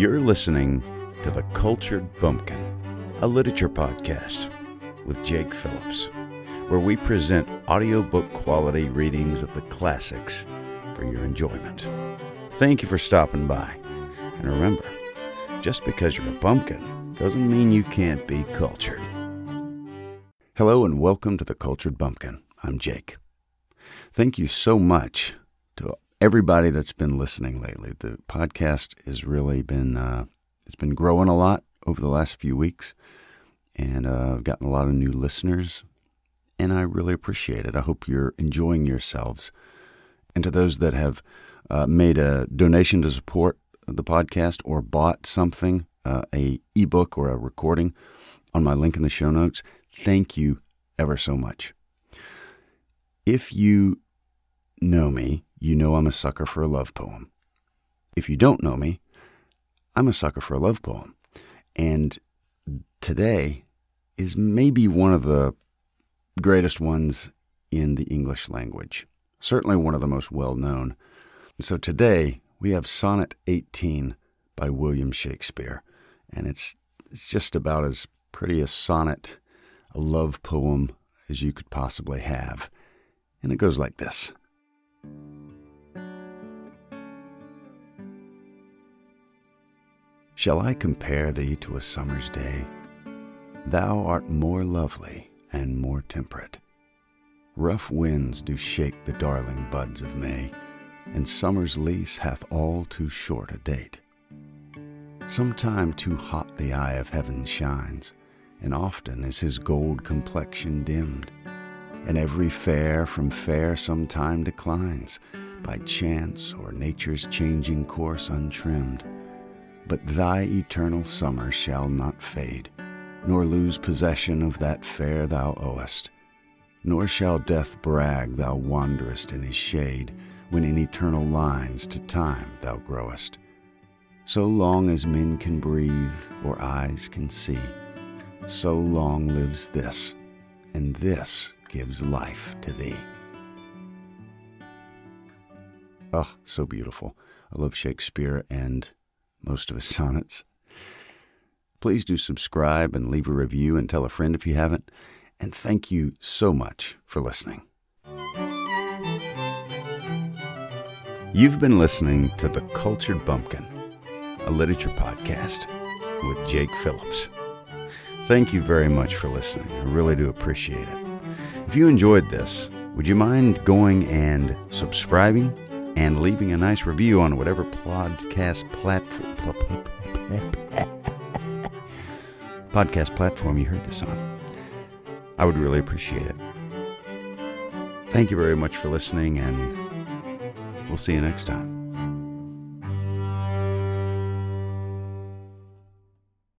You're listening to The Cultured Bumpkin, a literature podcast with Jake Phillips, where we present audiobook quality readings of the classics for your enjoyment. Thank you for stopping by. And remember, just because you're a bumpkin doesn't mean you can't be cultured. Hello and welcome to The Cultured Bumpkin. I'm Jake. Thank you so much everybody that's been listening lately. The podcast has really been uh, it's been growing a lot over the last few weeks, and uh, I've gotten a lot of new listeners, and I really appreciate it. I hope you're enjoying yourselves. And to those that have uh, made a donation to support the podcast or bought something, uh, a ebook or a recording, on my link in the show notes, thank you ever so much. If you know me, you know I'm a sucker for a love poem. If you don't know me, I'm a sucker for a love poem. And today is maybe one of the greatest ones in the English language, certainly one of the most well known. So today we have Sonnet 18 by William Shakespeare, and it's, it's just about as pretty a sonnet, a love poem as you could possibly have. And it goes like this. Shall I compare thee to a summer's day? Thou art more lovely and more temperate. Rough winds do shake the darling buds of May, and summer's lease hath all too short a date. Sometime too hot the eye of heaven shines, and often is his gold complexion dimmed, and every fair from fair sometime declines, by chance or nature's changing course untrimmed but thy eternal summer shall not fade, nor lose possession of that fair thou owest. Nor shall death brag thou wanderest in his shade, when in eternal lines to time thou growest. So long as men can breathe or eyes can see, so long lives this, and this gives life to thee. Oh, so beautiful. I love Shakespeare and most of his sonnets. Please do subscribe and leave a review and tell a friend if you haven't. And thank you so much for listening. You've been listening to The Cultured Bumpkin, a literature podcast with Jake Phillips. Thank you very much for listening. I really do appreciate it. If you enjoyed this, would you mind going and subscribing and leaving a nice review on whatever podcast platform podcast platform you heard this on. I would really appreciate it. Thank you very much for listening, and we'll see you next time.